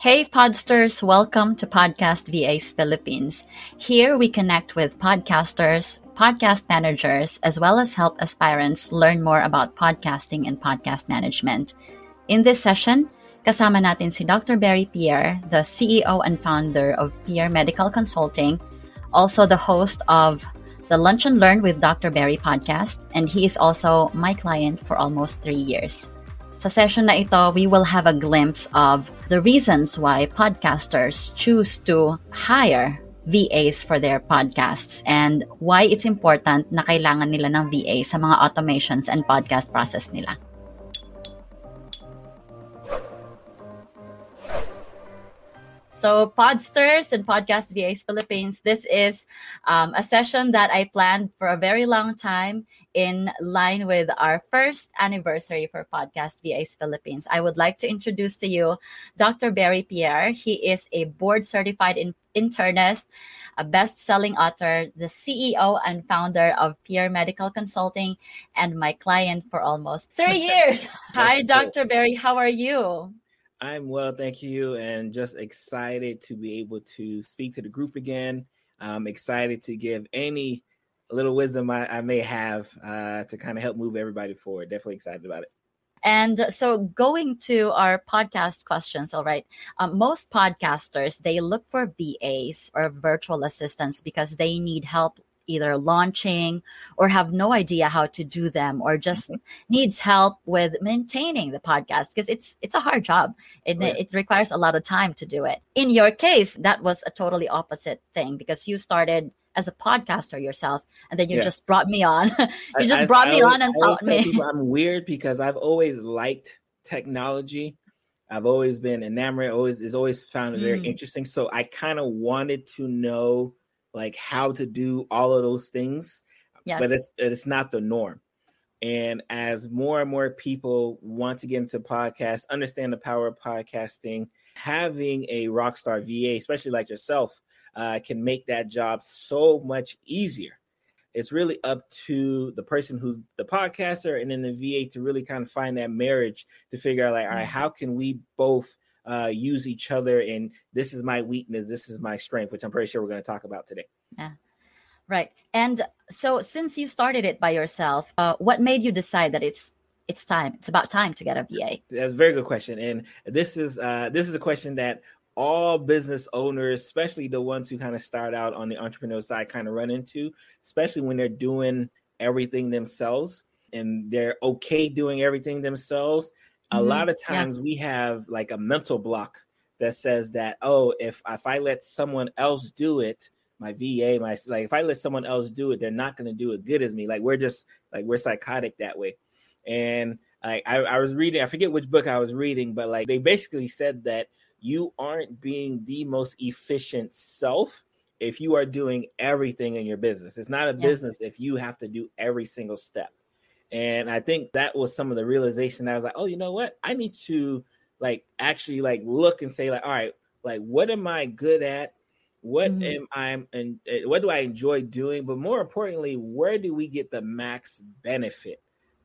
Hey, Podsters, welcome to Podcast VAs Philippines. Here we connect with podcasters, podcast managers, as well as help aspirants learn more about podcasting and podcast management. In this session, kasama natin si Dr. Barry Pierre, the CEO and founder of Pierre Medical Consulting, also the host of the Lunch and Learn with Dr. Barry podcast, and he is also my client for almost three years. Sa session na ito, we will have a glimpse of the reasons why podcasters choose to hire VAs for their podcasts and why it's important na kailangan nila ng VA sa mga automations and podcast process nila. So, Podsters and Podcast VAs Philippines, this is um, a session that I planned for a very long time in line with our first anniversary for Podcast VAs Philippines. I would like to introduce to you Dr. Barry Pierre. He is a board certified in- internist, a best selling author, the CEO and founder of Pierre Medical Consulting, and my client for almost three years. Hi, Dr. Barry. How are you? I'm well, thank you, and just excited to be able to speak to the group again. I'm excited to give any little wisdom I, I may have uh, to kind of help move everybody forward. Definitely excited about it. And so, going to our podcast questions, all right. Um, most podcasters they look for VAs or virtual assistants because they need help either launching or have no idea how to do them or just mm-hmm. needs help with maintaining the podcast because it's it's a hard job it, right. it requires a lot of time to do it in your case that was a totally opposite thing because you started as a podcaster yourself and then you yeah. just brought me on you just I, brought I, me I on and taught me people i'm weird because i've always liked technology I've always been enamored. Always is always found it very mm. interesting. So I kind of wanted to know like how to do all of those things yes. but it's it's not the norm and as more and more people want to get into podcasts understand the power of podcasting having a rock star va especially like yourself uh, can make that job so much easier it's really up to the person who's the podcaster and then the va to really kind of find that marriage to figure out like all right mm-hmm. how can we both uh, use each other. And this is my weakness. This is my strength, which I'm pretty sure we're going to talk about today. Yeah. Right. And so, since you started it by yourself, uh, what made you decide that it's it's time? It's about time to get a VA. That's a very good question, and this is uh, this is a question that all business owners, especially the ones who kind of start out on the entrepreneur side, kind of run into, especially when they're doing everything themselves and they're okay doing everything themselves a mm-hmm. lot of times yeah. we have like a mental block that says that oh if if i let someone else do it my va my like if i let someone else do it they're not going to do it good as me like we're just like we're psychotic that way and I, I i was reading i forget which book i was reading but like they basically said that you aren't being the most efficient self if you are doing everything in your business it's not a yeah. business if you have to do every single step and I think that was some of the realization I was like, oh, you know what? I need to like actually like look and say like, all right, like what am I good at? What mm-hmm. am I and what do I enjoy doing? But more importantly, where do we get the max benefit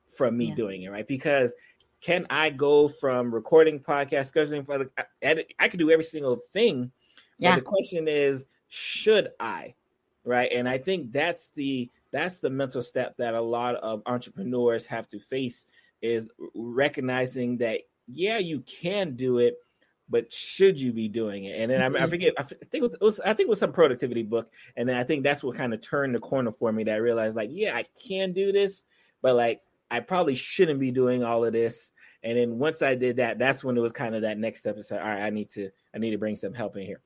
from me yeah. doing it? Right? Because can I go from recording podcast, scheduling for the edit, I could do every single thing. Yeah. the question is, should I? Right. And I think that's the that's the mental step that a lot of entrepreneurs have to face is recognizing that yeah you can do it but should you be doing it? And then I, I mm-hmm. forget i think it was i think it was some productivity book and then i think that's what kind of turned the corner for me that i realized like yeah i can do this but like i probably shouldn't be doing all of this. And then once i did that that's when it was kind of that next step. And said all right i need to i need to bring some help in here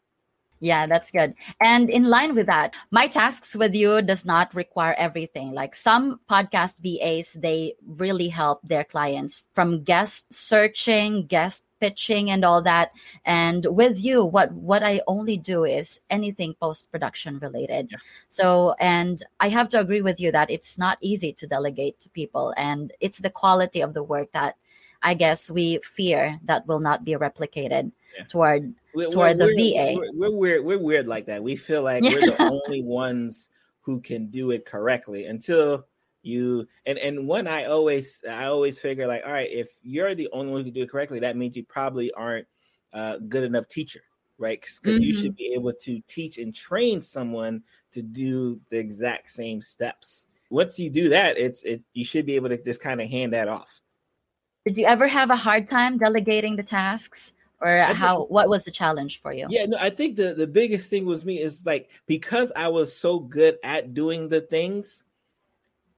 yeah, that's good. And in line with that, my tasks with you does not require everything. Like some podcast VAs, they really help their clients from guest searching, guest pitching and all that. And with you, what what I only do is anything post production related. Yeah. So and I have to agree with you that it's not easy to delegate to people and it's the quality of the work that I guess we fear that will not be replicated yeah. toward we're, toward we're, the VA. We're, we're, weird. We're weird like that. We feel like we're the only ones who can do it correctly until you and and one I always I always figure like all right if you're the only one who can do it correctly that means you probably aren't a good enough teacher, right? Because mm-hmm. you should mm-hmm. be able to teach and train someone to do the exact same steps. Once you do that, it's it you should be able to just kind of hand that off. Did you ever have a hard time delegating the tasks? Or think, how what was the challenge for you? Yeah, no, I think the, the biggest thing was me is like because I was so good at doing the things,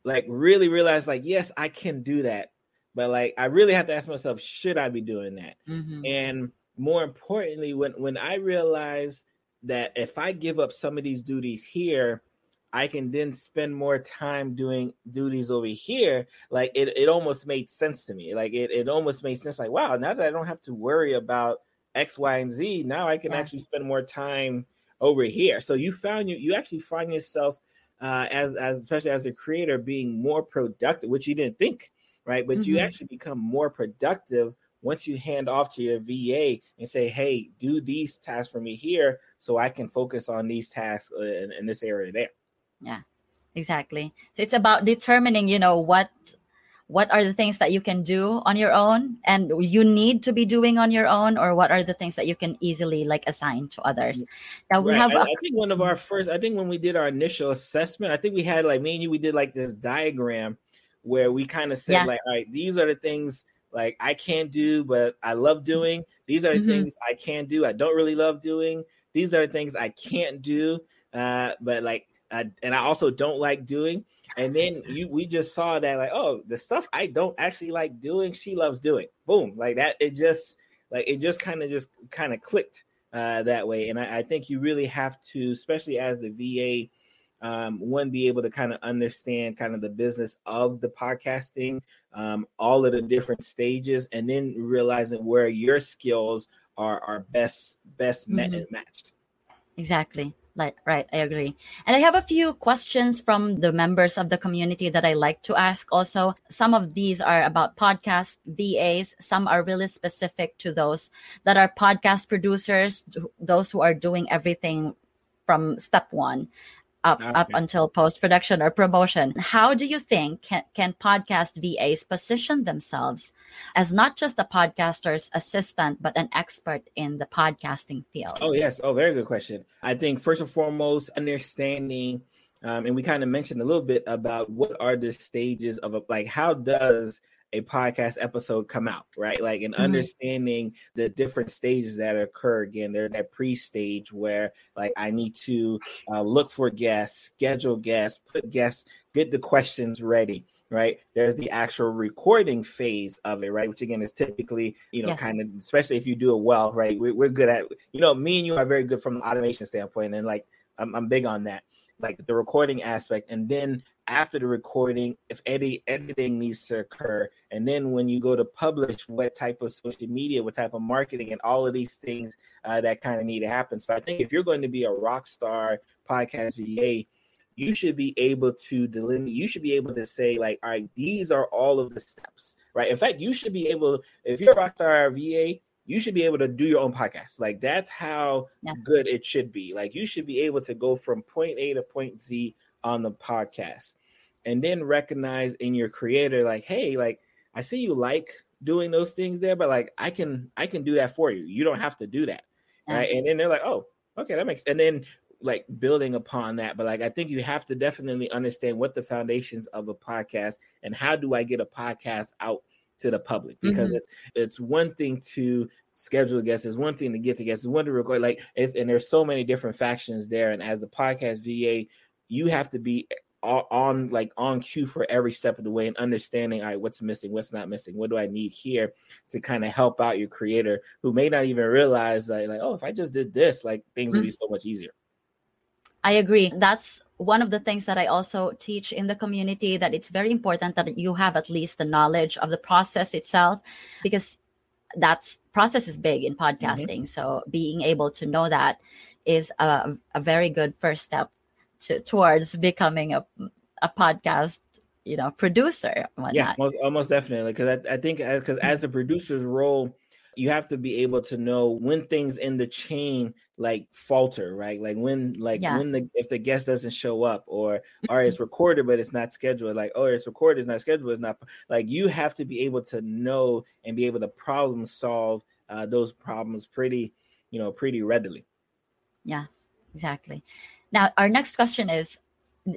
like really realized like yes, I can do that. But like I really have to ask myself, should I be doing that? Mm-hmm. And more importantly, when when I realized that if I give up some of these duties here, I can then spend more time doing duties over here. Like it, it almost made sense to me. Like it, it almost made sense. Like, wow, now that I don't have to worry about X, Y, and Z, now I can yeah. actually spend more time over here. So you found you you actually find yourself uh, as as especially as the creator being more productive, which you didn't think, right? But mm-hmm. you actually become more productive once you hand off to your VA and say, "Hey, do these tasks for me here, so I can focus on these tasks uh, in, in this area there." Yeah exactly so it's about determining you know what what are the things that you can do on your own and you need to be doing on your own or what are the things that you can easily like assign to others now we right. have I, I think one of our first i think when we did our initial assessment i think we had like me and you we did like this diagram where we kind of said yeah. like all right these are the things like i can't do but i love doing these are the mm-hmm. things i can do i don't really love doing these are the things i can't do uh, but like I, and I also don't like doing. And then you we just saw that like, oh, the stuff I don't actually like doing, she loves doing. Boom, like that. It just like it just kind of just kind of clicked uh, that way. And I, I, think you really have to, especially as the VA, um, one be able to kind of understand kind of the business of the podcasting, um, all of the different stages, and then realizing where your skills are are best best met mm-hmm. and matched. Exactly. Like, right, I agree. And I have a few questions from the members of the community that I like to ask also. Some of these are about podcast VAs, some are really specific to those that are podcast producers, those who are doing everything from step one up okay. up until post production or promotion. How do you think can, can podcast VAs position themselves as not just a podcaster's assistant, but an expert in the podcasting field? Oh yes, oh very good question. I think first and foremost, understanding. Um, and we kind of mentioned a little bit about what are the stages of a, like how does a podcast episode come out, right? Like in mm-hmm. understanding the different stages that occur. Again, there's that pre-stage where like I need to uh, look for guests, schedule guests, put guests, get the questions ready. Right. There's the actual recording phase of it, right? Which again is typically, you know, yes. kind of, especially if you do it well, right? We're, we're good at, you know, me and you are very good from an automation standpoint. And like, I'm, I'm big on that like the recording aspect and then after the recording if any editing needs to occur and then when you go to publish what type of social media what type of marketing and all of these things uh, that kind of need to happen. So i think if you're going to be a rock star podcast va you should be able to delineate you should be able to say like all right these are all of the steps right? In fact you should be able if you're a rock star va you should be able to do your own podcast. Like that's how yeah. good it should be. Like you should be able to go from point A to point Z on the podcast and then recognize in your creator like hey like i see you like doing those things there but like i can i can do that for you you don't have to do that right and then they're like oh okay that makes and then like building upon that but like i think you have to definitely understand what the foundations of a podcast and how do i get a podcast out to the public because mm-hmm. it's it's one thing to schedule guests, it's one thing to get the guests, it's one to record. Like it's and there's so many different factions there. And as the podcast VA, you have to be on like on cue for every step of the way and understanding all right what's missing what's not missing what do i need here to kind of help out your creator who may not even realize that like oh if i just did this like things would be mm-hmm. so much easier I agree. That's one of the things that I also teach in the community that it's very important that you have at least the knowledge of the process itself because that's process is big in mm-hmm. podcasting. Mm-hmm. So being able to know that is a, a very good first step to, towards becoming a, a podcast you know producer yeah most, almost definitely because I, I think because as, as the producer's role you have to be able to know when things in the chain like falter, right? Like when like yeah. when the if the guest doesn't show up or or it's recorded but it's not scheduled, like oh it's recorded, it's not scheduled, it's not like you have to be able to know and be able to problem solve uh, those problems pretty, you know, pretty readily. Yeah, exactly. Now, our next question is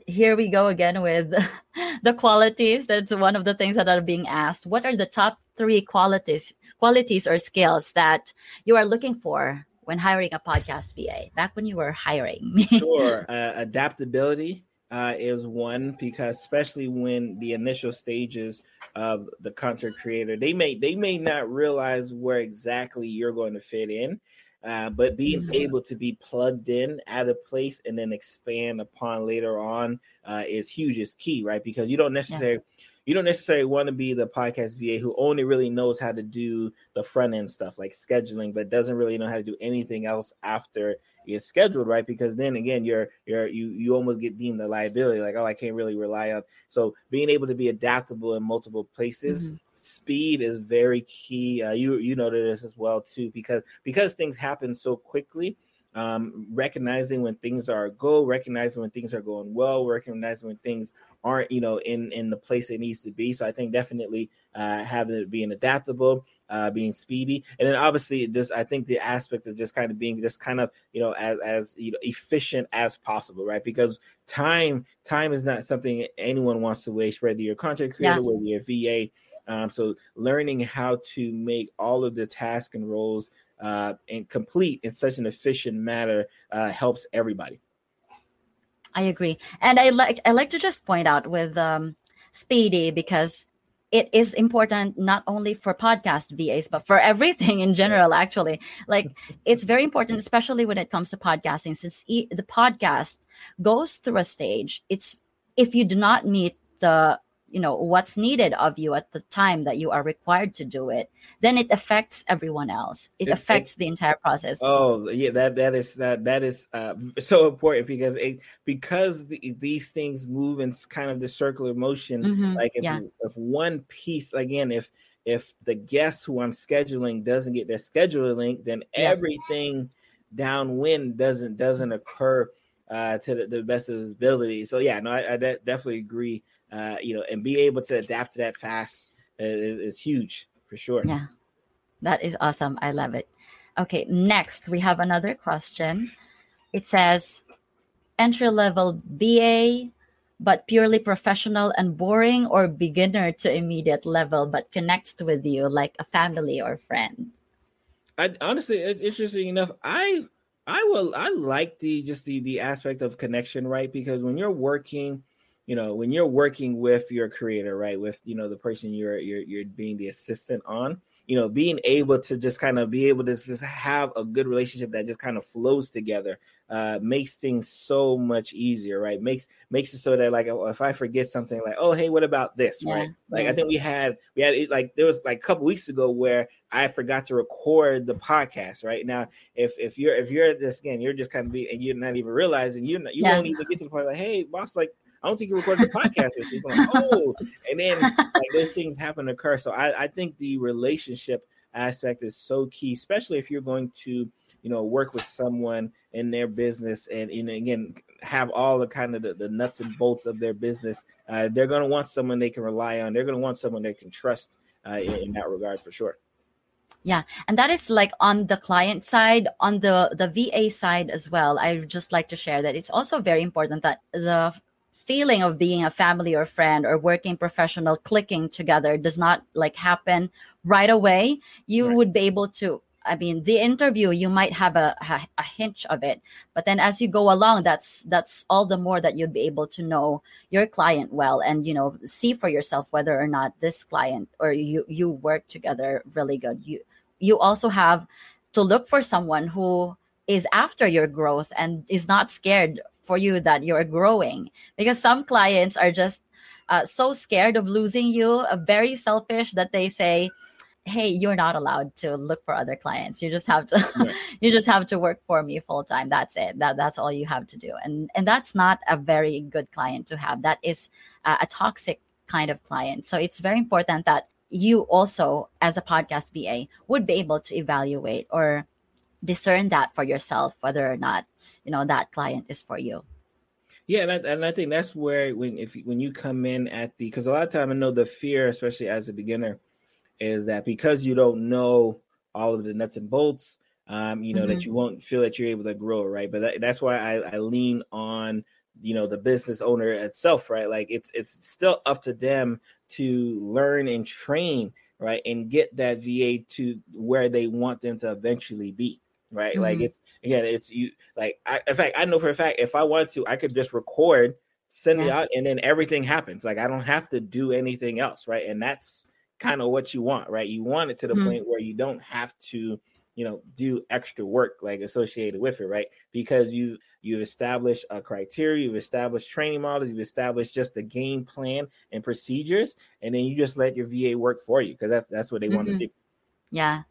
here we go again with the qualities. That's one of the things that are being asked. What are the top three qualities, qualities or skills that you are looking for when hiring a podcast VA? Back when you were hiring, sure, uh, adaptability uh, is one because especially when the initial stages of the content creator, they may they may not realize where exactly you're going to fit in. Uh, but being mm-hmm. able to be plugged in at a place and then expand upon later on uh, is huge is key right because you don't necessarily yeah. you don't necessarily want to be the podcast va who only really knows how to do the front end stuff like scheduling but doesn't really know how to do anything else after it's scheduled right because then again you're you're you you almost get deemed a liability like oh i can't really rely on so being able to be adaptable in multiple places mm-hmm speed is very key. Uh, you you know this as well too because because things happen so quickly. Um, recognizing when things are go, recognizing when things are going well, recognizing when things aren't, you know, in in the place it needs to be. So I think definitely uh, having it being adaptable, uh, being speedy, and then obviously this. I think the aspect of just kind of being just kind of you know as as you know efficient as possible, right? Because time time is not something anyone wants to waste. Whether you're a content creator, yeah. whether you're a VA, um, so learning how to make all of the tasks and roles uh, and complete in such an efficient manner uh, helps everybody. I agree, and I like I like to just point out with um, Speedy because it is important not only for podcast VAs but for everything in general. Actually, like it's very important, especially when it comes to podcasting, since e- the podcast goes through a stage. It's if you do not meet the you know what's needed of you at the time that you are required to do it then it affects everyone else it, it affects it, the entire process oh yeah that that is that that is uh, so important because it because the, these things move in kind of the circular motion mm-hmm, like if, yeah. if one piece again if if the guest who i'm scheduling doesn't get their scheduler link then yeah. everything downwind doesn't doesn't occur uh, to the, the, best of his ability. So yeah, no, I, I de- definitely agree uh, you know, and be able to adapt to that fast is, is huge for sure. Yeah, that is awesome. I love it. Okay, next we have another question. It says entry level VA, but purely professional and boring, or beginner to immediate level, but connects with you like a family or friend. I honestly, it's interesting enough. I I will I like the just the the aspect of connection, right? Because when you're working you know when you're working with your creator right with you know the person you're you're you're being the assistant on you know being able to just kind of be able to just have a good relationship that just kind of flows together uh makes things so much easier right makes makes it so that like if i forget something like oh hey what about this yeah, right like yeah. i think we had we had like there was like a couple weeks ago where i forgot to record the podcast right now if if you're if you're this again you're just kind of be and you're not even realizing you you yeah. don't even get to the point like hey boss like I don't think you recorded the podcast this week. Like, oh, and then like those things happen to occur. So I, I think the relationship aspect is so key, especially if you're going to, you know, work with someone in their business and, and again have all the kind of the, the nuts and bolts of their business. Uh, they're going to want someone they can rely on. They're going to want someone they can trust uh, in, in that regard for sure. Yeah, and that is like on the client side, on the the VA side as well. I just like to share that it's also very important that the feeling of being a family or friend or working professional clicking together does not like happen right away you right. would be able to i mean the interview you might have a, a, a hinge of it but then as you go along that's that's all the more that you'd be able to know your client well and you know see for yourself whether or not this client or you you work together really good you you also have to look for someone who is after your growth and is not scared for you that you're growing. Because some clients are just uh, so scared of losing you uh, very selfish that they say hey you're not allowed to look for other clients. You just have to yeah. you just have to work for me full time that's it. That that's all you have to do. And and that's not a very good client to have. That is uh, a toxic kind of client. So it's very important that you also as a podcast va would be able to evaluate or discern that for yourself whether or not you know that client is for you yeah and I, and I think that's where when if when you come in at the because a lot of time i know the fear especially as a beginner is that because you don't know all of the nuts and bolts. Um, you know, mm-hmm. that you won't feel that you're able to grow, right? But that, that's why I, I lean on you know the business owner itself right like it's it's still up to them to learn and train right and get that va to where they want them to eventually be right mm-hmm. like it's again it's you like I, in fact i know for a fact if i want to i could just record send yeah. it out and then everything happens like i don't have to do anything else right and that's kind of what you want right you want it to the mm-hmm. point where you don't have to you know do extra work like associated with it right because you you've established a criteria you've established training models you've established just the game plan and procedures and then you just let your va work for you because that's that's what they mm-hmm. want to do yeah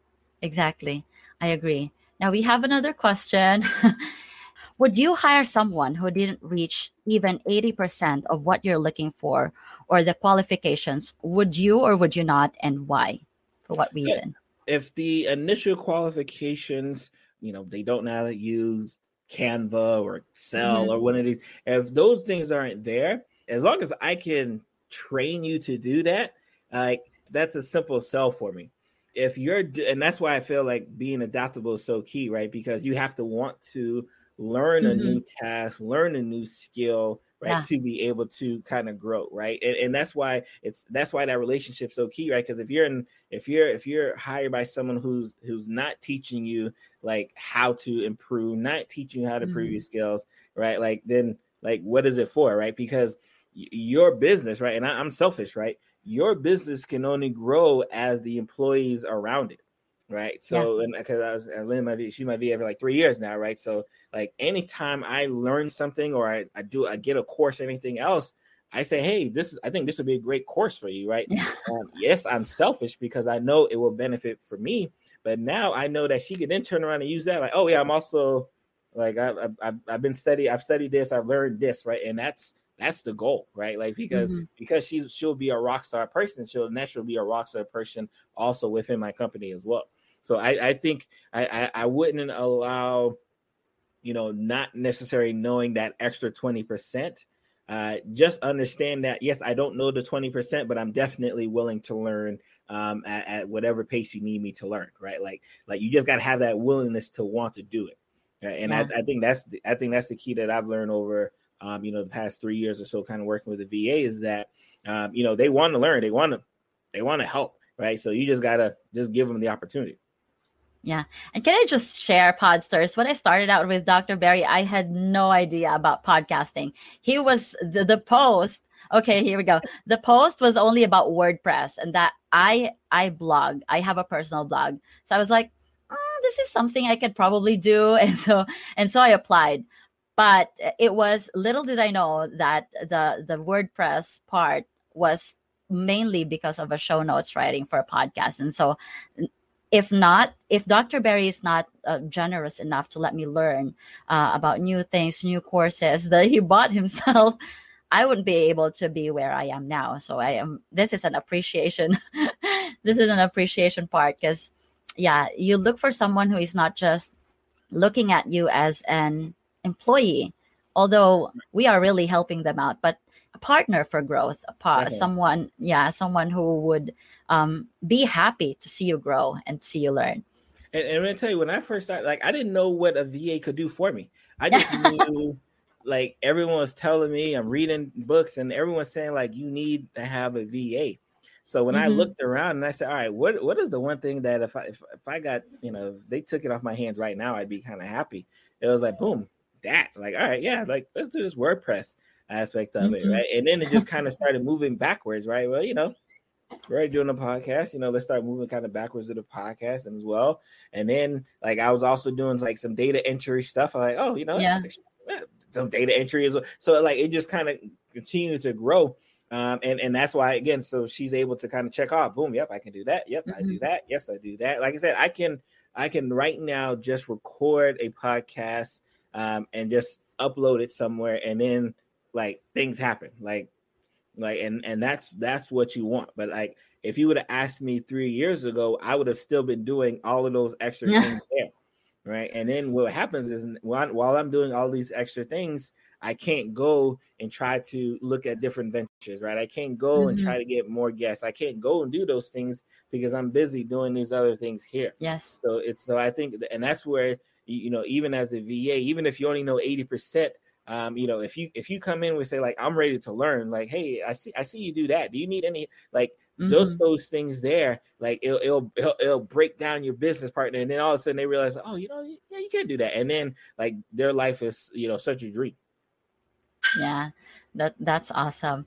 exactly i agree now we have another question would you hire someone who didn't reach even 80% of what you're looking for or the qualifications would you or would you not and why for what reason if the initial qualifications, you know, they don't know how to use Canva or Excel mm-hmm. or one of these, if those things aren't there, as long as I can train you to do that, like that's a simple sell for me. If you're, and that's why I feel like being adaptable is so key, right? Because you have to want to learn mm-hmm. a new task, learn a new skill, right yeah. to be able to kind of grow right and, and that's why it's that's why that relationship's so key right because if you're in if you're if you're hired by someone who's who's not teaching you like how to improve not teaching you how to improve mm-hmm. your skills right like then like what is it for right because your business right and I, i'm selfish right your business can only grow as the employees around it right? So, yeah. and because I was, Lynn might be, she might be every like three years now, right? So, like anytime I learn something or I, I do, I get a course, anything else, I say, hey, this is, I think this would be a great course for you, right? Yeah. Um, yes, I'm selfish because I know it will benefit for me, but now I know that she can then turn around and use that, like, oh yeah, I'm also like I, I, I've been studying, I've studied this, I've learned this, right? And that's that's the goal, right? Like because mm-hmm. because she's she'll be a rock star person, she'll naturally be a rock star person also within my company as well. So I, I think I, I, I wouldn't allow, you know, not necessarily knowing that extra 20%. Uh, just understand that yes, I don't know the 20%, but I'm definitely willing to learn um, at, at whatever pace you need me to learn, right? Like, like you just got to have that willingness to want to do it. Right? And yeah. I, I think that's the, I think that's the key that I've learned over um, you know, the past three years or so, kind of working with the VA is that, um, you know, they want to learn, they want to, they want to help, right? So you just gotta just give them the opportunity. Yeah. And can I just share, Podsters? When I started out with Dr. Barry, I had no idea about podcasting. He was the, the post. Okay, here we go. The post was only about WordPress and that I I blog. I have a personal blog. So I was like, oh, this is something I could probably do. And so and so I applied. But it was little did I know that the the WordPress part was mainly because of a show notes writing for a podcast. And so if not if dr barry is not uh, generous enough to let me learn uh, about new things new courses that he bought himself i wouldn't be able to be where i am now so i am this is an appreciation this is an appreciation part because yeah you look for someone who is not just looking at you as an employee although we are really helping them out but a partner for growth, a par- someone, yeah, someone who would um, be happy to see you grow and see you learn. And, and I'm gonna tell you, when I first started, like I didn't know what a VA could do for me. I just knew, like everyone was telling me, I'm reading books, and everyone's saying like you need to have a VA. So when mm-hmm. I looked around and I said, all right, what what is the one thing that if I if, if I got you know if they took it off my hands right now, I'd be kind of happy. It was like boom, that like all right, yeah, like let's do this WordPress aspect of mm-hmm. it, right? And then it just kind of started moving backwards, right? Well, you know, we're doing a podcast, you know, let's start moving kind of backwards to the podcast as well. And then like I was also doing like some data entry stuff. I'm like, oh, you know, yeah. some data entry as well. So like it just kind of continued to grow. Um, and and that's why again, so she's able to kind of check off. Boom, yep, I can do that. Yep, mm-hmm. I do mm-hmm. that. Yes, I do that. Like I said, I can I can right now just record a podcast um, and just upload it somewhere, and then like things happen like like and and that's that's what you want but like if you would have asked me three years ago i would have still been doing all of those extra things there right? And then what happens is while, while I'm doing all these extra things, I can't go and try to look at different ventures, right? I can't go mm-hmm. and try to get more guests. I can't go and do those things because I'm busy doing these other things here. Yes. So it's so I think, and that's where you know, even as a VA, even if you only know eighty percent, um, you know, if you if you come in with say like I'm ready to learn, like, hey, I see I see you do that. Do you need any like mm-hmm. those those things there? Like it'll, it'll, it'll it'll break down your business partner, and then all of a sudden they realize, oh, you know, yeah, you can do that, and then like their life is you know such a dream. Yeah, that that's awesome.